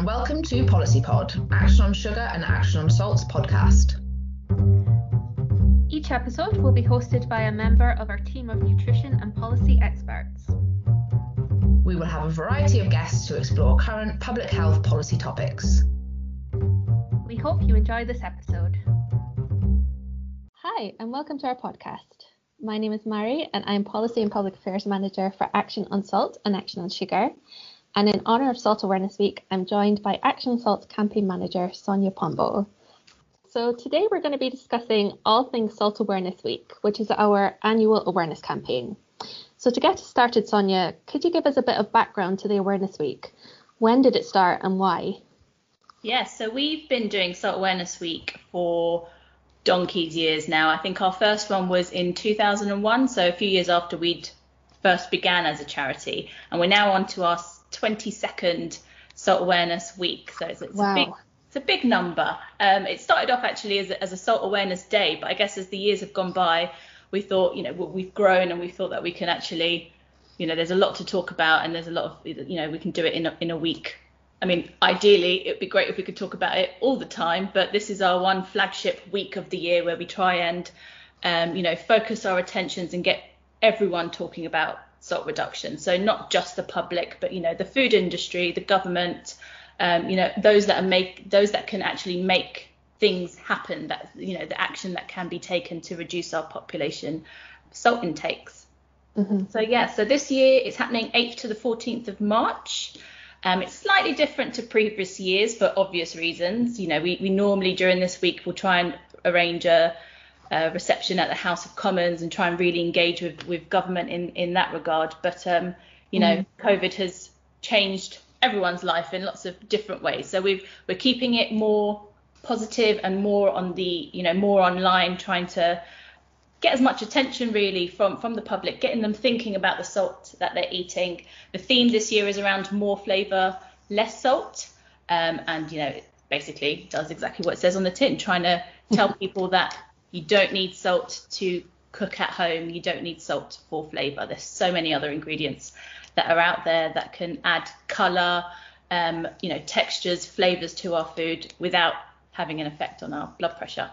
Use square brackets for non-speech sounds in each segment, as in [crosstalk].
and welcome to Policy Pod, Action on Sugar and Action on Salts podcast. Each episode will be hosted by a member of our team of nutrition and policy experts. We will have a variety of guests to explore current public health policy topics. We hope you enjoy this episode. Hi, and welcome to our podcast. My name is Mary, and I'm Policy and Public Affairs Manager for Action on Salt and Action on Sugar. And in honour of Salt Awareness Week, I'm joined by Action Salt Campaign Manager Sonia Pombo. So today we're going to be discussing all things Salt Awareness Week, which is our annual awareness campaign. So to get us started, Sonia, could you give us a bit of background to the Awareness Week? When did it start and why? Yes, so we've been doing Salt Awareness Week for donkey's years now. I think our first one was in 2001, so a few years after we'd first began as a charity, and we're now on to our 22nd Salt Awareness Week. So it's, it's wow. a big it's a big number. Um, it started off actually as a, as a Salt Awareness Day, but I guess as the years have gone by, we thought, you know, we've grown and we thought that we can actually, you know, there's a lot to talk about and there's a lot of, you know, we can do it in a, in a week. I mean, ideally, it'd be great if we could talk about it all the time, but this is our one flagship week of the year where we try and, um, you know, focus our attentions and get everyone talking about salt reduction. So not just the public, but you know the food industry, the government, um, you know those that are make those that can actually make things happen. That you know the action that can be taken to reduce our population salt intakes. Mm-hmm. So yeah, so this year it's happening 8th to the 14th of March. Um, it's slightly different to previous years for obvious reasons. You know, we, we normally during this week will try and arrange a uh, reception at the House of Commons and try and really engage with, with government in, in that regard. But, um, you know, mm. COVID has changed everyone's life in lots of different ways. So we've, we're keeping it more positive and more on the, you know, more online, trying to get as much attention really from, from the public, getting them thinking about the salt that they're eating. The theme this year is around more flavour, less salt. Um, and, you know, basically does exactly what it says on the tin, trying to tell [laughs] people that you don't need salt to cook at home. You don't need salt for flavour. There's so many other ingredients that are out there that can add colour, um, you know, textures, flavours to our food without having an effect on our blood pressure.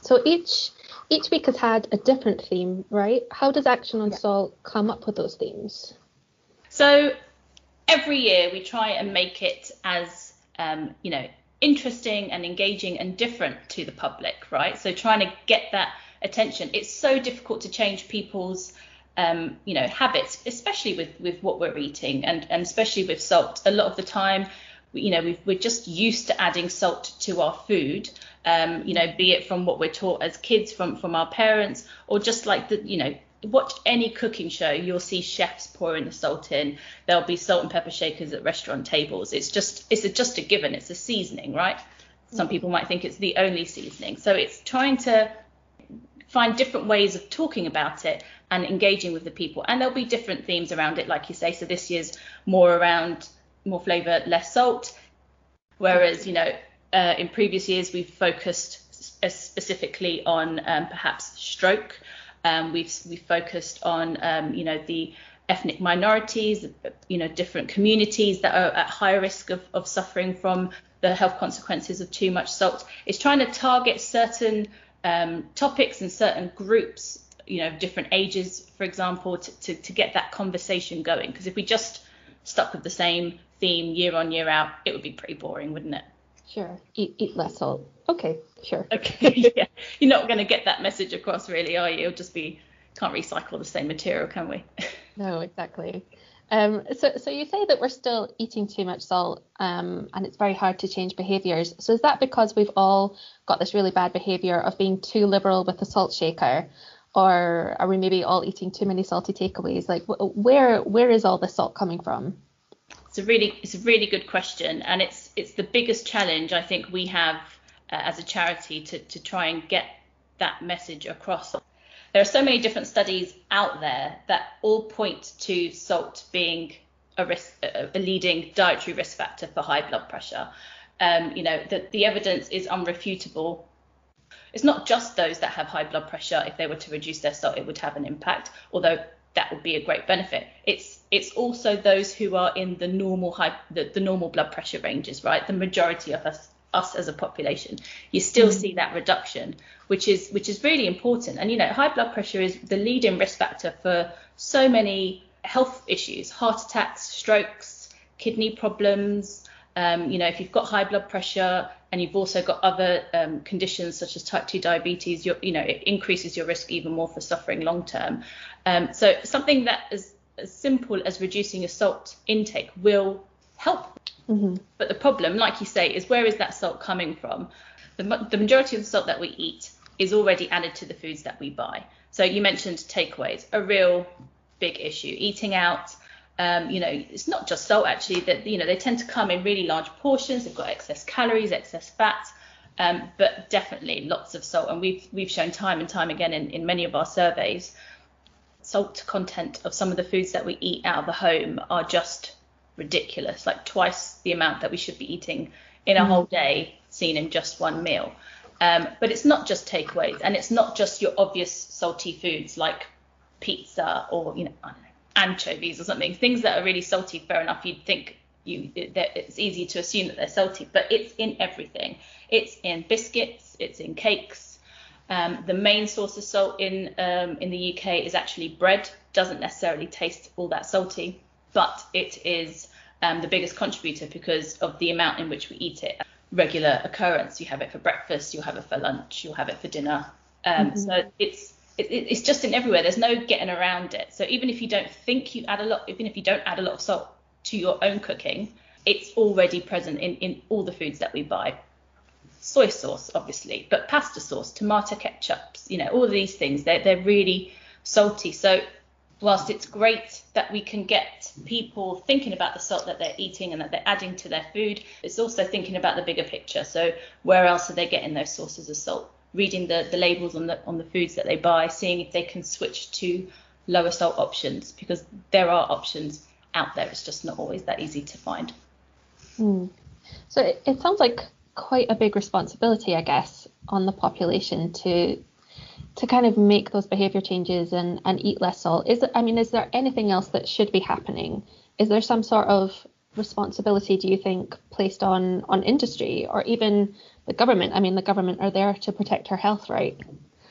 So each each week has had a different theme, right? How does Action on. Salt come up with those themes? So every year we try and make it as um, you know interesting and engaging and different to the public, right? So trying to get that attention. It's so difficult to change people's um, you know habits, especially with with what we're eating and and especially with salt. A lot of the time, you know, we we're just used to adding salt to our food. Um, you know, be it from what we're taught as kids from from our parents, or just like the you know watch any cooking show, you'll see chefs pouring the salt in. There'll be salt and pepper shakers at restaurant tables. It's just it's a, just a given. It's a seasoning, right? Some people might think it's the only seasoning. So it's trying to find different ways of talking about it and engaging with the people. And there'll be different themes around it, like you say. So this year's more around more flavour, less salt. Whereas, you know, uh, in previous years we've focused specifically on um, perhaps stroke um, we've we've focused on um, you know the ethnic minorities, you know different communities that are at higher risk of, of suffering from the health consequences of too much salt. It's trying to target certain um, topics and certain groups, you know, different ages, for example, to, to, to get that conversation going. Because if we just stuck with the same theme year on year out, it would be pretty boring, wouldn't it? Sure. Eat, eat less salt. Okay, sure. Okay, [laughs] yeah. You're not going to get that message across, really, are you? It'll just be can't recycle the same material, can we? [laughs] no, exactly. Um, so, so you say that we're still eating too much salt, um, and it's very hard to change behaviours. So is that because we've all got this really bad behaviour of being too liberal with the salt shaker, or are we maybe all eating too many salty takeaways? Like, where where is all the salt coming from? It's a really it's a really good question, and it's it's the biggest challenge I think we have uh, as a charity to to try and get that message across. There are so many different studies out there that all point to salt being a risk, a leading dietary risk factor for high blood pressure. Um, you know, the, the evidence is unrefutable. It's not just those that have high blood pressure. If they were to reduce their salt, it would have an impact. Although that would be a great benefit. It's it's also those who are in the normal high the, the normal blood pressure ranges, right? The majority of us us as a population, you still mm. see that reduction, which is which is really important. And you know, high blood pressure is the leading risk factor for so many health issues, heart attacks, strokes, kidney problems. Um, you know, if you've got high blood pressure and you've also got other um, conditions such as type 2 diabetes, you know, it increases your risk even more for suffering long term. Um, so something that is as simple as reducing your salt intake will help. Mm-hmm. But the problem, like you say, is where is that salt coming from? The, the majority of the salt that we eat is already added to the foods that we buy. So you mentioned takeaways, a real big issue. Eating out, um, you know, it's not just salt actually. That you know they tend to come in really large portions. They've got excess calories, excess fat, um, but definitely lots of salt. And we've we've shown time and time again in, in many of our surveys, salt content of some of the foods that we eat out of the home are just ridiculous, like twice the amount that we should be eating in a mm. whole day, seen in just one meal. Um, but it's not just takeaways, and it's not just your obvious salty foods like pizza or you know, know anchovies or something. Things that are really salty, fair enough. You'd think you it's easy to assume that they're salty, but it's in everything. It's in biscuits, it's in cakes. Um, the main source of salt in um, in the UK is actually bread. Doesn't necessarily taste all that salty but it is um, the biggest contributor because of the amount in which we eat it. Regular occurrence. You have it for breakfast, you'll have it for lunch, you'll have it for dinner. Um, mm-hmm. So it's it, it's just in everywhere. There's no getting around it. So even if you don't think you add a lot, even if you don't add a lot of salt to your own cooking, it's already present in, in all the foods that we buy. Soy sauce, obviously, but pasta sauce, tomato ketchups, you know, all these things, they're, they're really salty. So whilst it's great that we can get people thinking about the salt that they're eating and that they're adding to their food, it's also thinking about the bigger picture. So where else are they getting those sources of salt? Reading the, the labels on the on the foods that they buy, seeing if they can switch to lower salt options because there are options out there. It's just not always that easy to find. Mm. So it, it sounds like quite a big responsibility, I guess, on the population to to kind of make those behavior changes and, and eat less salt is i mean is there anything else that should be happening is there some sort of responsibility do you think placed on on industry or even the government? I mean the government are there to protect our health right?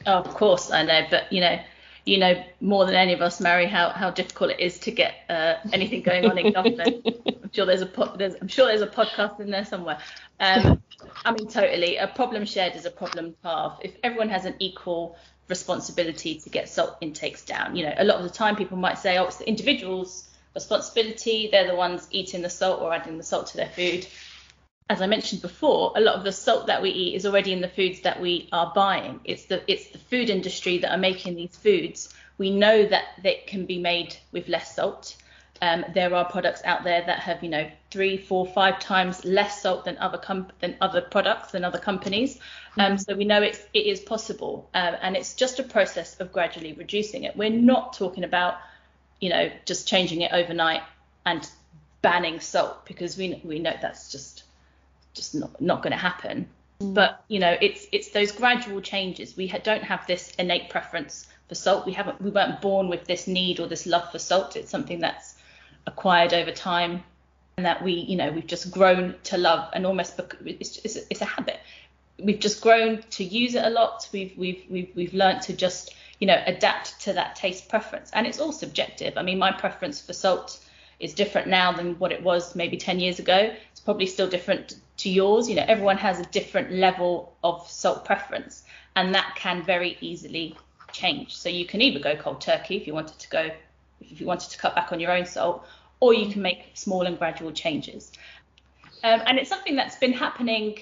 Oh, of course i know but you know you know more than any of us mary how, how difficult it is to get uh, anything going on in government. I'm sure there's a po- there's, i'm sure there's a podcast in there somewhere. Um, i mean totally. A problem shared is a problem halved. If everyone has an equal responsibility to get salt intakes down. You know, a lot of the time people might say, oh, it's the individual's responsibility. They're the ones eating the salt or adding the salt to their food. As I mentioned before, a lot of the salt that we eat is already in the foods that we are buying. It's the it's the food industry that are making these foods. We know that they can be made with less salt. Um, there are products out there that have, you know, three, four, five times less salt than other com- than other products than other companies. Um, so we know it's it is possible, uh, and it's just a process of gradually reducing it. We're not talking about, you know, just changing it overnight and banning salt because we we know that's just just not not going to happen. Mm. But you know, it's it's those gradual changes. We ha- don't have this innate preference for salt. We haven't we weren't born with this need or this love for salt. It's something that's acquired over time and that we you know we've just grown to love and almost it's, it's, it's a habit we've just grown to use it a lot. We've we've we've we've learned to just you know adapt to that taste preference, and it's all subjective. I mean, my preference for salt is different now than what it was maybe 10 years ago. It's probably still different to yours. You know, everyone has a different level of salt preference, and that can very easily change. So you can either go cold turkey if you wanted to go if you wanted to cut back on your own salt, or you can make small and gradual changes. Um, and it's something that's been happening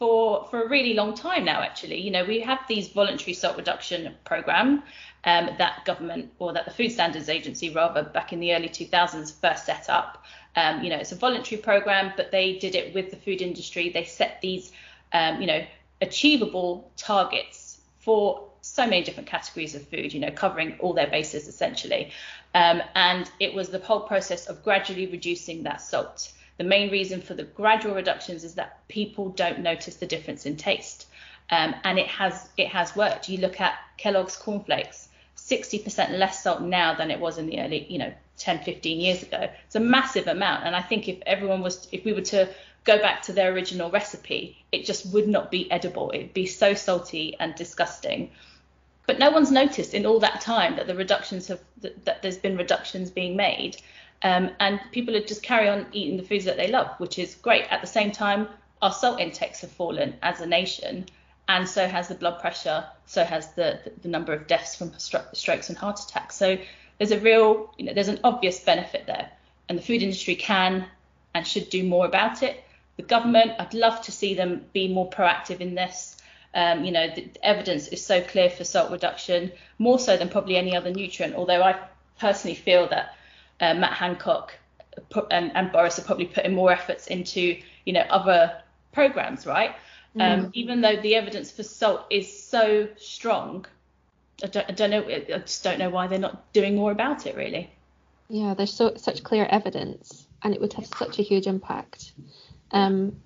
for for a really long time now. Actually, you know, we have these voluntary salt reduction program um, that government or that the Food Standards Agency rather back in the early 2000s first set up. Um, you know, it's a voluntary program, but they did it with the food industry. They set these, um, you know, achievable targets for so many different categories of food, you know, covering all their bases essentially. Um, and it was the whole process of gradually reducing that salt. The main reason for the gradual reductions is that people don't notice the difference in taste. Um, and it has it has worked. You look at Kellogg's cornflakes, 60% less salt now than it was in the early, you know, 10, 15 years ago. It's a massive amount. And I think if everyone was, if we were to go back to their original recipe, it just would not be edible. It'd be so salty and disgusting. But no one's noticed in all that time that the reductions have, that, that there's been reductions being made. Um, and people are just carry on eating the foods that they love, which is great. At the same time, our salt intakes have fallen as a nation and so has the blood pressure, so has the, the, number of deaths from stro- strokes and heart attacks. So there's a real, you know, there's an obvious benefit there, and the food industry can and should do more about it. The government, I'd love to see them be more proactive in this. Um, you know, the evidence is so clear for salt reduction, more so than probably any other nutrient. Although I personally feel that uh, Matt Hancock and, and Boris are probably putting more efforts into, you know, other programs, right? Um, mm. Even though the evidence for salt is so strong, I don't, I don't know. I just don't know why they're not doing more about it, really. Yeah, there's so such clear evidence, and it would have such a huge impact. Um,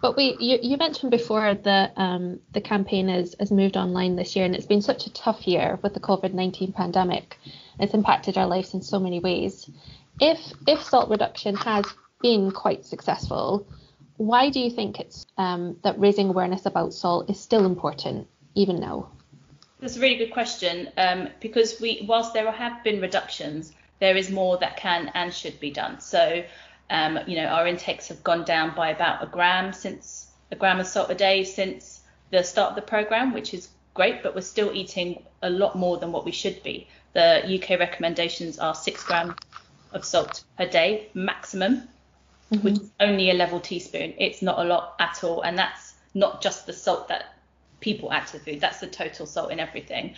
but we, you, you mentioned before that um, the campaign has, has moved online this year, and it's been such a tough year with the COVID-19 pandemic. It's impacted our lives in so many ways. If if salt reduction has been quite successful, why do you think it's um, that raising awareness about salt is still important even now? That's a really good question um, because we, whilst there have been reductions, there is more that can and should be done. So, um, you know, our intakes have gone down by about a gram since a gram of salt a day since the start of the program, which is great, but we're still eating a lot more than what we should be. The UK recommendations are six grams of salt per day maximum mm-hmm. which is only a level teaspoon. It's not a lot at all, and that's not just the salt that people add to the food. That's the total salt in everything.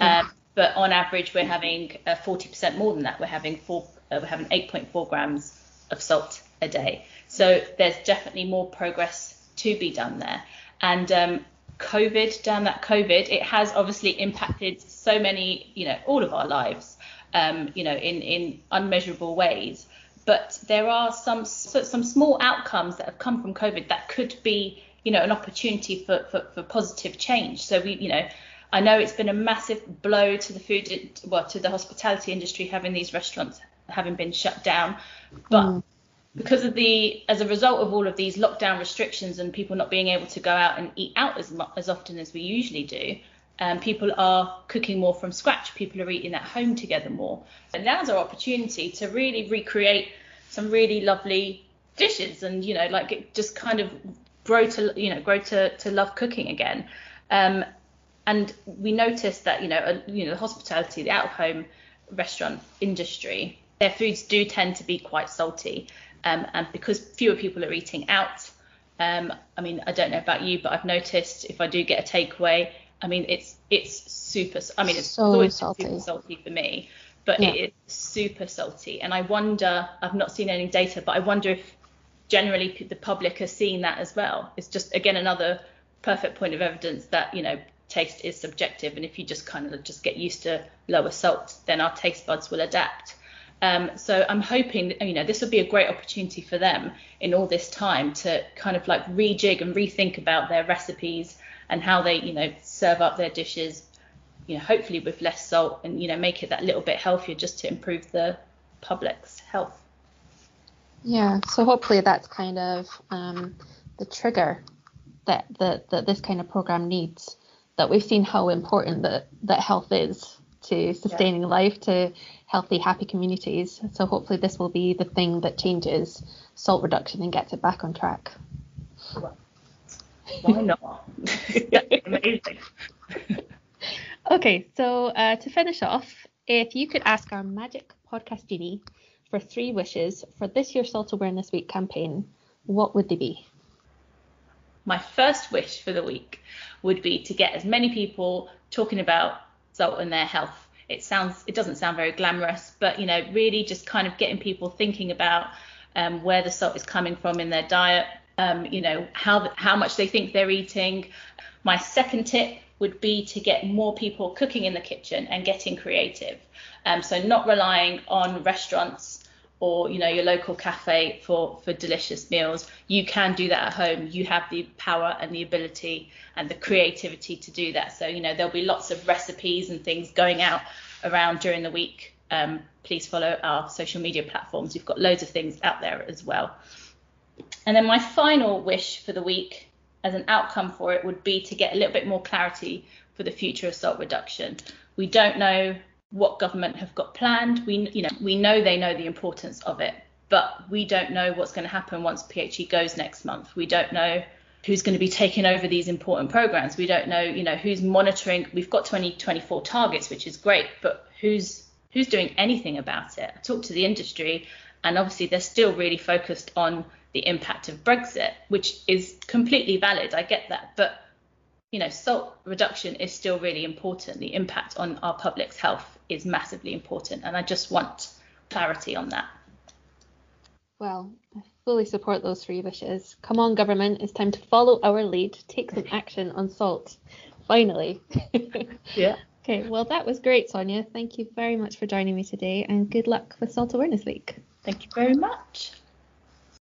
Um, but on average, we're having uh, 40% more than that. We're having four, uh, we're having 8.4 grams of salt a day. So there's definitely more progress to be done there. And um, COVID, damn that COVID, it has obviously impacted so many, you know, all of our lives, um, you know, in in unmeasurable ways but there are some some small outcomes that have come from COVID that could be, you know, an opportunity for, for, for positive change. So we, you know, I know it's been a massive blow to the food, well, to the hospitality industry having these restaurants having been shut down, but mm. because of the, as a result of all of these lockdown restrictions and people not being able to go out and eat out as much, as often as we usually do, um, people are cooking more from scratch. People are eating at home together more. And now's our opportunity to really recreate some really lovely dishes and, you know, like just kind of grow to, you know, grow to, to love cooking again. Um, and we noticed that, you know, uh, you know, the hospitality, the out-of-home restaurant industry, their foods do tend to be quite salty. Um, and because fewer people are eating out, um, I mean, I don't know about you, but I've noticed if I do get a takeaway, I mean, it's it's super. I mean, it's so always salty. super salty for me, but yeah. it is super salty. And I wonder. I've not seen any data, but I wonder if generally the public are seeing that as well. It's just again another perfect point of evidence that you know taste is subjective, and if you just kind of just get used to lower salt, then our taste buds will adapt. Um, so I'm hoping you know this will be a great opportunity for them in all this time to kind of like rejig and rethink about their recipes and how they you know serve up their dishes, you know, hopefully with less salt and, you know, make it that little bit healthier just to improve the public's health. Yeah, so hopefully that's kind of um, the trigger that, that, that this kind of program needs. That we've seen how important that, that health is to sustaining yeah. life, to healthy, happy communities. So hopefully this will be the thing that changes salt reduction and gets it back on track. Why not? [laughs] amazing. okay, so uh, to finish off, if you could ask our magic podcast genie for three wishes for this year's Salt Awareness Week campaign, what would they be? My first wish for the week would be to get as many people talking about salt and their health. It sounds, it doesn't sound very glamorous, but you know, really just kind of getting people thinking about um, where the salt is coming from in their diet, um, you know, how how much they think they're eating. My second tip would be to get more people cooking in the kitchen and getting creative. Um, so not relying on restaurants or you know your local cafe for for delicious meals. You can do that at home. You have the power and the ability and the creativity to do that. So you know there'll be lots of recipes and things going out around during the week, um, please follow our social media platforms. We've got loads of things out there as well. And then my final wish for the week as an outcome for it would be to get a little bit more clarity for the future assault reduction. We don't know what government have got planned. We you know we know they know the importance of it, but we don't know what's going to happen once PHE goes next month. We don't know who's going to be taking over these important programs. We don't know, you know, who's monitoring. We've got 2024 targets, which is great, but who's who's doing anything about it? I talked to the industry, and obviously they're still really focused on the impact of Brexit, which is completely valid. I get that, but you know, salt reduction is still really important. The impact on our public's health is massively important, and I just want clarity on that. Well, I fully support those three wishes. Come on, government, it's time to follow our lead, take some action on salt. Finally. [laughs] yeah. Okay, well, that was great, Sonia. Thank you very much for joining me today, and good luck with Salt Awareness Week. Thank you very much.